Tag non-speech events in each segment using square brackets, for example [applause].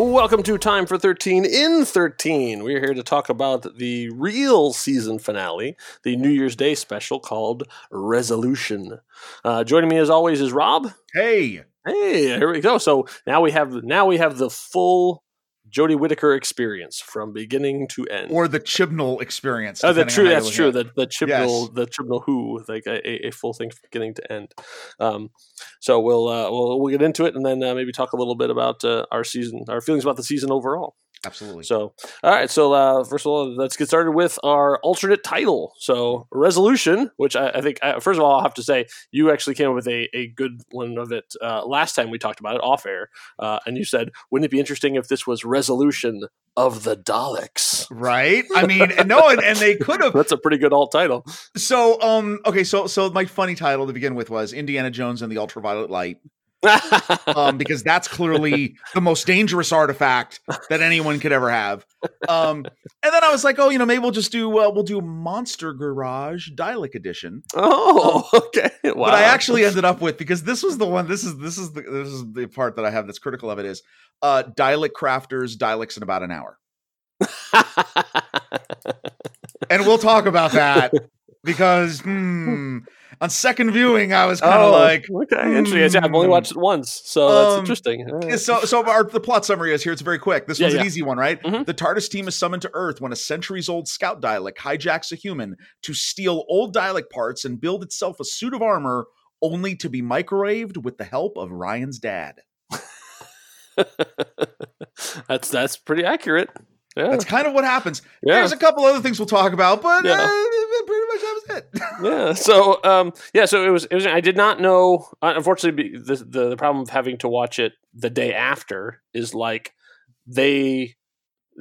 Welcome to Time for 13 in 13. We're here to talk about the real season finale, the New Year's Day special called Resolution. Uh, joining me as always is Rob. Hey, Hey, here we go. So now we have now we have the full Jodie Whittaker experience from beginning to end. or the Chibnall experience. Oh, that's true. on how you That's true. The the Chibnall, the Chibnall Who, like a, a full thing from beginning to end. Um, so we'll uh, we'll we'll get into it and then uh, maybe talk a little bit about uh, our season, our feelings about the season overall. Absolutely. So, all right. So, uh, first of all, let's get started with our alternate title. So, resolution, which I, I think, uh, first of all, I'll have to say, you actually came up with a, a good one of it uh, last time we talked about it off air. Uh, and you said, wouldn't it be interesting if this was resolution of the Daleks? right? I mean, and [laughs] no, and, and they could have. That's a pretty good alt title. So, um, okay, so so my funny title to begin with was Indiana Jones and the Ultraviolet Light, um, because that's clearly [laughs] the most dangerous artifact that anyone could ever have. Um, and then I was like, oh, you know, maybe we'll just do uh, we'll do Monster Garage Dalek Edition. oh, [laughs] okay. Wow. But I actually ended up with because this was the one. This is this is the this is the part that I have that's critical of it is uh Dalek Crafters Daleks in about an hour. [laughs] and we'll talk about that because hmm, on second viewing I was kind of oh, like okay. Interesting. I've only hmm. watched it once, so that's Um, interesting. Yeah, so so our the plot summary is here it's very quick this Yeah, one's yeah. an easy one right Mhm. the tardis team is summoned to earth when a centuries old scout Dalek hijacks a human to steal old Dalek parts and build itself a suit of armor only to be microwaved with the help of ryan's dad [laughs] that's that's pretty accurate. Yeah. that's kind of what happens yeah. there's a couple other things we'll talk about but Yeah. uh, pretty much that was it [laughs] yeah. So, um, yeah. So it was. It was. I did not know. Unfortunately, the, the the problem of having to watch it the day after is like they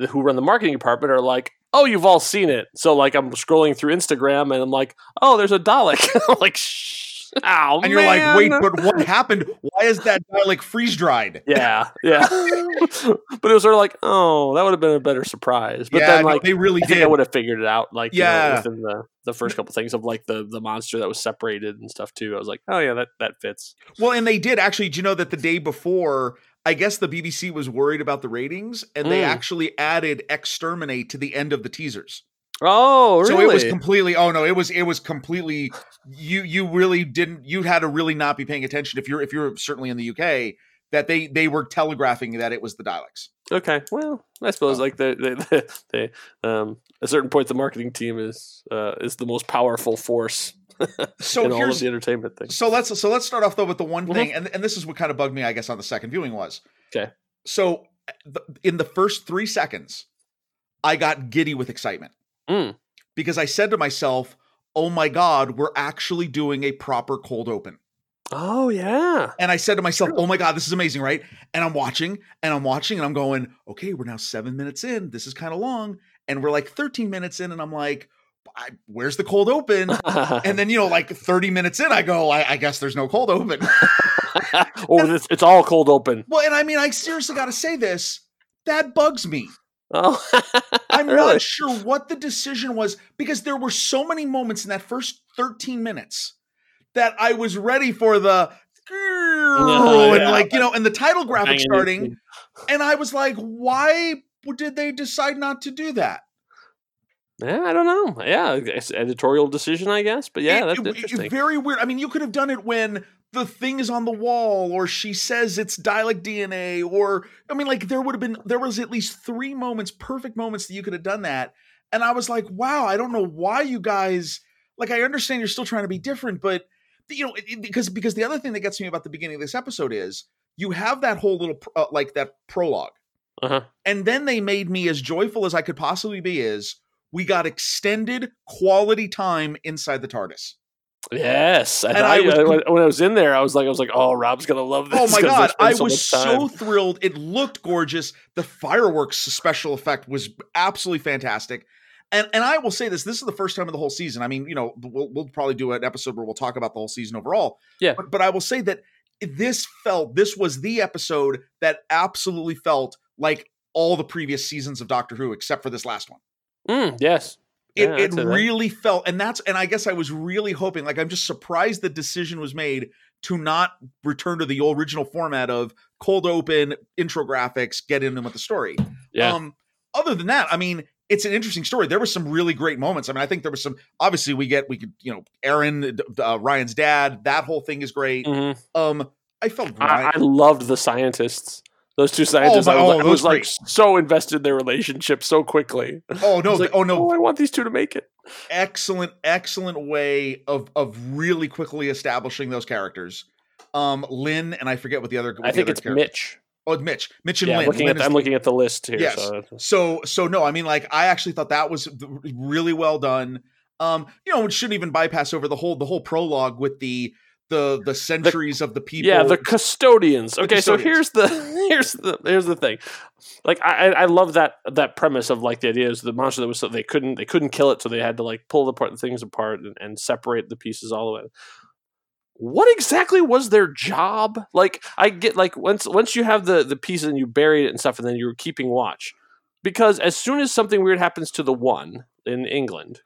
who run the marketing department are like, oh, you've all seen it. So like I'm scrolling through Instagram and I'm like, oh, there's a Dalek. [laughs] Like, shh. Oh, and you're like wait but what happened why is that guy like freeze dried Yeah, yeah. [laughs] but it was sort of like, oh, that would have been a better surprise. But yeah then, no, like, they really I did I would have figured it out, like, you know, Yeah. within the, the first couple things of like the the monster that was separated and stuff too. I was like, oh yeah, that that fits. Well, and they did actually. Do you know that the day before, I guess the BBC was worried about the ratings, and they Mm. actually added "exterminate" to the end of the teasers. Oh, really? So it was completely. Oh no, it was it was completely. You you really didn't. You had to really not be paying attention if you're if you're certainly in the UK that they they were telegraphing that it was the Daleks. okay. Well, I suppose like they they, they um at a certain point the marketing team is uh is the most powerful force [laughs] So in all of the entertainment things. So let's so let's start off though with the one Mhm. thing, and and this is what kind of bugged me, I guess, on the second viewing was. Okay. So the, in the first three seconds, I got giddy with excitement Mm. because I said to myself, "Oh my god, we're actually doing a proper cold open." Oh yeah. And I said to myself, "Oh my god, this is amazing, right?" And I'm watching, and I'm watching, and I'm going, "Okay, we're now seven minutes in. This is kind of long." And we're like 13 minutes in, and I'm like, I, "Where's the cold open?" And then you know, like 30 minutes in, I go, I, I guess there's no cold open. [laughs] oh, it's, it's all cold open. Well, and I mean, I seriously got to say this. That bugs me. Oh, [laughs] I'm [laughs] really? not sure what the decision was because there were so many moments in that first 13 minutes that I was ready for the and yeah. like you know, and the title graphic starting, and I was like, why did they decide not to do that? Yeah, I don't know. Yeah, it's editorial decision, I guess. But yeah, It- that's it- interesting. very weird. I mean, you could have done it when the thing is on the wall, or she says it's Dalek DNA, or I mean, like there would have been there was at least three moments, perfect moments that you could have done that. And I was like, wow, I don't know why you guys like. I understand you're still trying to be different, but you know, it- because because the other thing that gets me about the beginning of this episode is you have that whole little uh, like that prologue, Uh-huh. and then they made me as joyful as I could possibly be. Is we got extended quality time inside the TARDIS. Yes, And thought- I was when, when I was in there, I was like, I was like, oh, Rob's gonna love oh this. Oh my god, I so was so thrilled. It looked gorgeous. The fireworks special effect was absolutely fantastic. And and I will say this, this is the first time of the whole season. I mean, you know, we'll we'll probably do an episode where we'll talk about the whole season overall. Yeah. But but I will say that this felt this was the episode that absolutely felt like all the previous seasons of Doctor Who except for this last one. Mm, yes, It, Yeah, it I'd that. really felt, and that's, and I guess I was really hoping, like, I'm just surprised the decision was made to not return to the original format of cold open intro graphics, get in with the story. Yeah. Um, other than that, I mean, it's an interesting story. There were some really great moments. I mean, I think there was some. Obviously, we get we could you know Aaron uh, Ryan's dad. That whole thing is great. Mhm. Um, I felt I, I loved the scientists. Those two scientists. my- I was, oh, like- I was like so invested in their relationship so quickly. [laughs] oh no, like, oh no, I want these two to make it. excellent, excellent way of of really quickly establishing those characters. Um, Lynn and I forget what the other. what I the think other it's character- Mitch. Oh, it's Mitch. Mitch and Yeah, Lynn. looking Lynn at I'm the- looking at the list here. Yes. So so so no i mean like i actually thought that was really well done um you know it shouldn't even bypass over the whole the whole prologue with the the the centuries of the people yeah, the custodians. The Okay, so here's the [laughs] here's the here's the thing. Like I I love that that premise of like the idea is the monster that was so they couldn't they couldn't kill it, so they had to like pull the part the things apart and, and separate the pieces all the way. What exactly was their job? Like I get like once once you have the the pieces and you bury it and stuff, and then you're keeping watch. Because as soon as something weird happens to the one in England,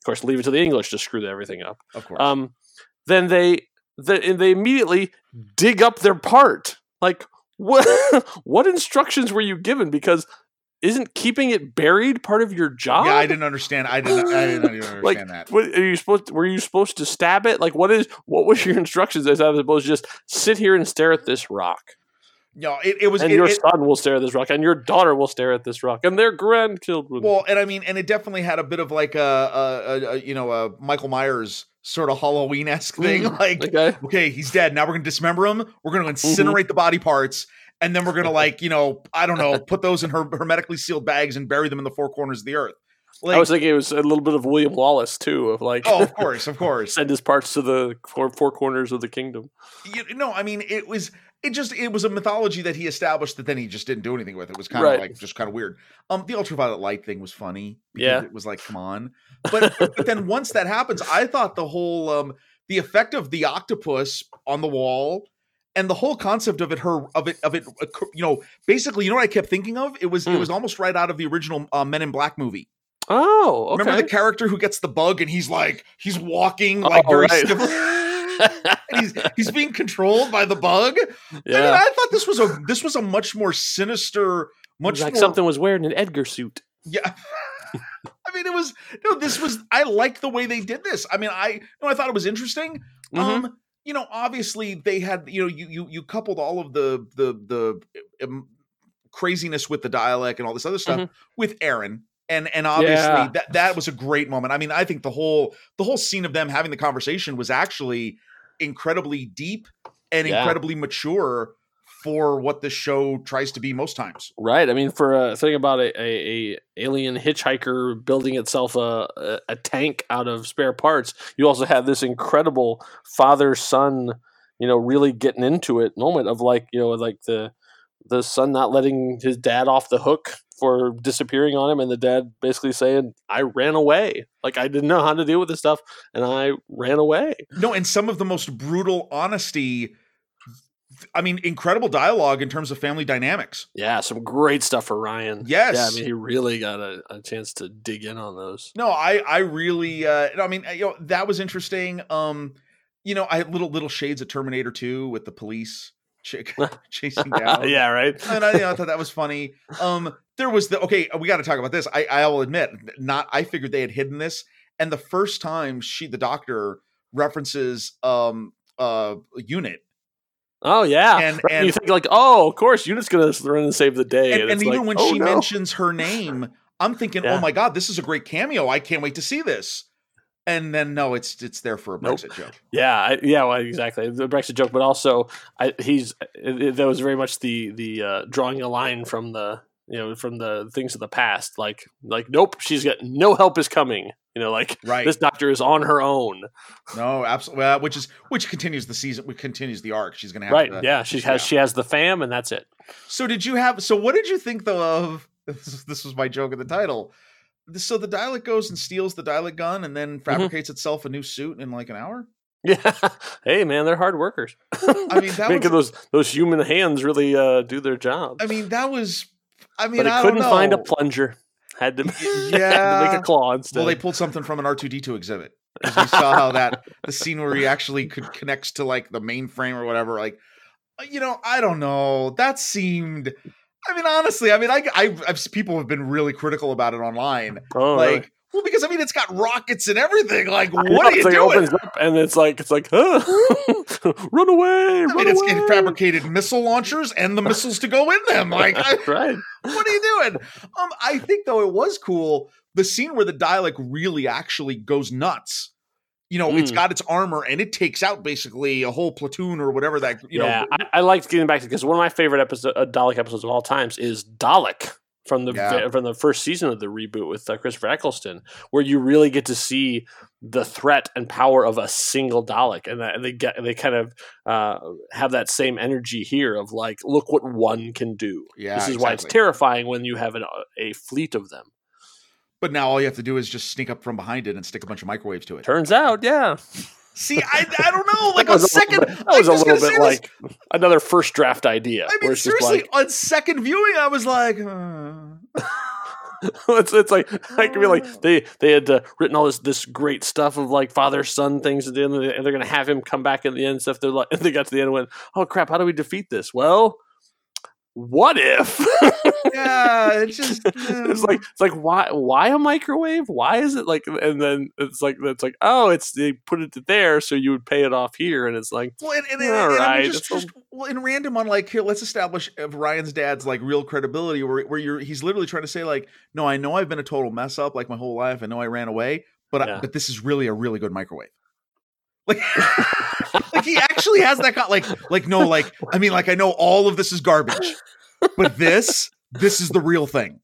of course, leave it to the English to screw everything up of course um, then they the, they immediately dig up their part. Like what [laughs] what instructions were you given? Because isn't keeping it buried part of your job? yeah i didn't understand i didn't i didn't even [laughs] understand Like, that What, are you supposed? were you supposed to stab it? Like, what is? What was your instructions as opposed to just sit here and stare at this rock? no it, it was And it- your it- son will stare at this rock, and your daughter will stare at this rock, and their grandchildren. well and i mean and it definitely had a bit of like a, a, a, a you know a michael myers sort of halloween-esque thing Mm, like okay, okay, he's dead. Now we're gonna dismember him. We're gonna incinerate the body parts, and then we're gonna [laughs] like, you know, I don't know, put those in her hermetically sealed bags and bury them in the four corners of the earth. Like, I was thinking it was a little bit of William Wallace too, of like, oh, of course, of [laughs] course. send his parts to the four, four corners of the kingdom. You know, I mean, it was it just it was a mythology that he established that then he just didn't do anything with. It was kind Right. of like just kind of weird. Um, the ultraviolet light thing was funny. because Yeah. it was like, come on. But but then once that happens, I thought the whole um the effect of the octopus on the wall and the whole concept of it her of it of it you know basically you know what i kept thinking of it was it Hmm. was almost right out of the original uh, men in black movie Oh, okay. remember the character who gets the bug and he's like he's walking like Oh, very right. stiff [laughs] [laughs] and he's he's being controlled by the bug I mean, I thought this was a this was a much more sinister, much like more something was wearing an Edgar suit. Yeah. [laughs] I mean, it was no. This was. I liked the way they did this. I mean, I know, I thought it was interesting. Mhm. Um, you know, obviously they had you know you you you coupled all of the the the um, craziness with the Dalek and all this other stuff Mhm. with Aaron. And, and obviously Yeah. that that was a great moment. I mean, I think the whole the whole scene of them having the conversation was actually incredibly deep and Yeah. incredibly mature for what the show tries to be most times. Right. I mean, for uh, a thing about a, a, a alien hitchhiker building itself a, a a tank out of spare parts, you also have this incredible father son, you know, really getting into it moment of like you know like the the son not letting his dad off the hook for disappearing on him, and the dad basically saying, "I ran away. Like I didn't know how to deal with this stuff, and I ran away." No, and some of the most brutal honesty. I mean, incredible dialogue in terms of family dynamics. Yeah, some great stuff for Ryan. Yes. Yeah, I mean, he really got a, a chance to dig in on those. No, I I really uh I mean, you know, that was interesting. Um, you know, I had little little shades of Terminator 2 with the police chick [laughs] [laughs] chasing down. yeah, right. And I, you know, I thought that was funny. Um, there was the okay. We got to talk about this. I I will admit, not. I figured they had hidden this, and the first time she, the doctor, references um uh unit, Oh yeah, And- Right, and- you think like, oh, of course, Unit's gonna run and save the day, and, and, and even like, when oh, she no. mentions her name, I'm thinking, Yeah. oh my god, this is a great cameo. I can't wait to see this. And then no, it's it's there for a Nope. Brexit joke. yeah, I, yeah, well, exactly, the Brexit joke, but also, I, he's it, that was very much the the uh, drawing a line from the you know from the things of the past, like like nope, she's got no help is coming, you know, like Right. this doctor is on her own, no, absolutely. Well, which is which continues the season, which continues the arc. She's gonna have right? to- yeah, she has yeah. she has the fam, and that's it. So did you have? So what did you think though of? [laughs] This, this was my joke in the title. So the Dalek goes and steals the Dalek gun and then fabricates itself a new suit in like an hour. Yeah, [laughs] hey man, they're hard workers. I mean, that making was- those those human hands really uh, do their job. I mean, that was. I mean, but it I couldn't find a plunger. Had to, [laughs] had Yeah. to make a claw instead. Well, they pulled something from an R two D two exhibit. we saw how that [laughs] the scene where he actually could connects to like the mainframe or whatever. Like, uh, you know, I don't know. That seemed. I mean, honestly, I mean, I, I, I've people have been really critical about it online. oh, like, really? well, because I mean, it's got rockets and everything. Like, what know, are you it's like, it doing? opens up and it's like it's like huh? [laughs] run away, I run mean, it's away. it fabricated missile launchers and the missiles to go in them. [laughs] Like, I, right. what are you doing? Um, I think though it was cool the scene where the Dalek really actually goes nuts. You know, it's got its armor and it takes out basically a whole platoon or whatever that you yeah, know. I, I liked getting back to because one of my favorite episode uh, Dalek episodes of all times is Dalek from the Yeah. from the first season of the reboot with uh, Christopher Eccleston, where you really get to see the threat and power of a single Dalek, and, that, and they get they kind of uh, have that same energy here of like, look what one can do. Yeah, this is why it's terrifying when you have an, uh, a fleet of them. But now all you have to do is just sneak up from behind it and stick a bunch of microwaves to it. Turns out, yeah, See, I, I don't know. [laughs] Like on second, bit, that I'm was a little bit say this. like another first draft idea. I mean, seriously, like, on second viewing, I was like, uh, [laughs] it's it's like I could be like they they had uh, written all this this great stuff of like father son things at the end, of the, and they're gonna have him come back at the end stuff. They're like, and [laughs] they got to the end and went, oh crap, how do we defeat this? Well, what if? Yeah, it's [laughs] just it's like it's like why why a microwave? Why is it like? And then it's like it's like oh, it's they put it there so you would pay it off here, and it's like Well, and, and, and, All and right, mean, just, a- just well, in random on like here, let's establish of Ryan's dad's like real credibility, where where you're he's literally trying to say like, no, I know I've been a total mess up like my whole life. I know I ran away, but I, but this is really a really good microwave. [laughs] Like, [laughs] like he actually has that kind like like no like I mean like I know all of this is garbage, but this this is the real thing.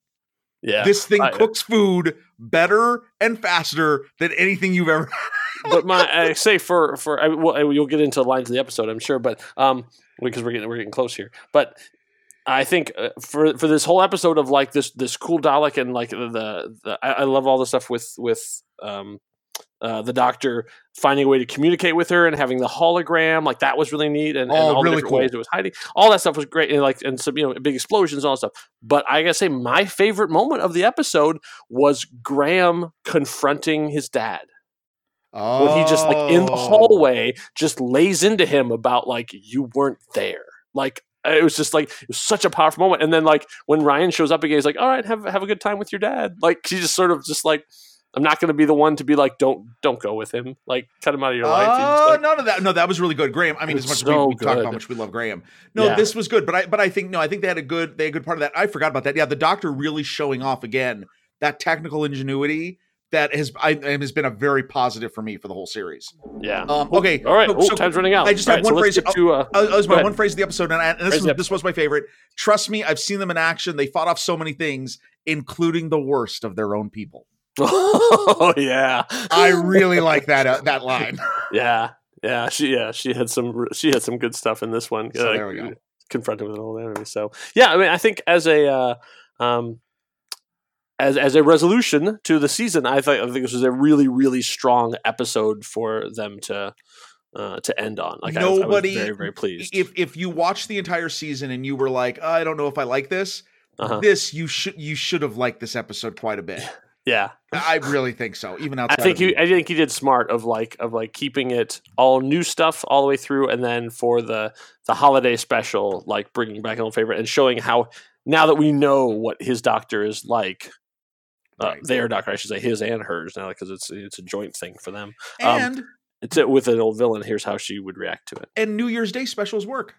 yeah. This thing I- cooks food better and faster than anything you've ever. [laughs] but my I say for for I, well, you'll get into the lines of the episode, I'm sure, but um, because we're getting we're getting close here, but. I think uh, for for this whole episode of like this this cool Dalek and like the, the I, I love all the stuff with with um uh, the doctor finding a way to communicate with her and having the hologram like that was really neat and, and Oh, all the different cool. ways it was hiding. All that stuff was great and like and some you know big explosions and all that stuff. But I gotta say my favorite moment of the episode was Graham confronting his dad. Oh, when he just like in the hallway just lays into him about like you weren't there. Like it was just like it was such a powerful moment. And then like when ryan shows up again he's like all right have have a good time with your dad. Like she just sort of just like i'm not going to be the one to be like don't don't go with him like cut him out of your life Oh, like, none of that. No, that was really good. Graham. I mean, as much as we, we talk about how much we love Graham. No, Yeah. this was good, but I but I think no, I think they had a good they had a good part of that. I forgot about that. Yeah, the doctor really showing off again that technical ingenuity that has I, has been a very positive for me for the whole series. yeah Um, okay, all right so- oh, so time's running out I just All have right, one so phrase- to, uh, Uh, that was my ahead. one phrase of the episode, and, I, and this, was, this was my favorite. Trust me, I've seen them in action. They fought off so many things, including the worst of their own people. Oh [laughs] yeah I really like that uh, that line. [laughs] yeah yeah she yeah she had some she had some good stuff in this one So uh, there we go. confronted with an old enemy so yeah i mean i think as a uh, um as as a resolution to the season i thought i think this was a really really strong episode for them to uh to end on like I I, Nobody- was very very pleased If if you watched the entire season and you were like, I don't know if I like this, uh-huh. this you should you should have liked this episode quite a bit. Yeah I really think so. Even I think he, the- I think he did smart of like of like keeping it all new stuff all the way through, and then for the the holiday special, like bringing back an old favorite and showing how now that we know what his doctor is like, uh, Right. their doctor, I should say, his and hers now because it's it's a joint thing for them. um, and It's it with an old villain. Here's how she would react to it. and New Year's Day specials work.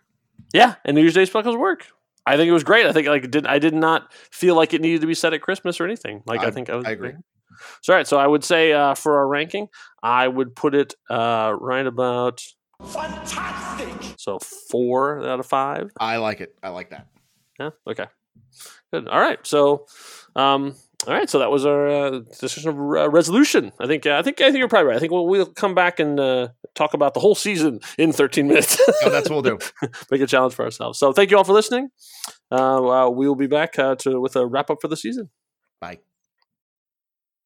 Yeah, and New Year's Day specials work. I think it was great. I think like did I did not feel like it needed to be set at Christmas or anything. Like I, I- think I was. I agree. So all right, so I would say uh, for our ranking, I would put it uh, right about Fantastic! so four out of five. I like it. I like that. Yeah. Okay. Good. All right. So, um, all right. So that was our uh, discussion of uh, resolution. I think. Uh, I think. I think you're probably right. I think we'll we'll come back and uh, talk about the whole season in 13 minutes. [laughs] That's what we'll do. [laughs] Make a challenge for ourselves. So thank you all for listening. Uh, uh, we will be back uh, to with a wrap up for the season.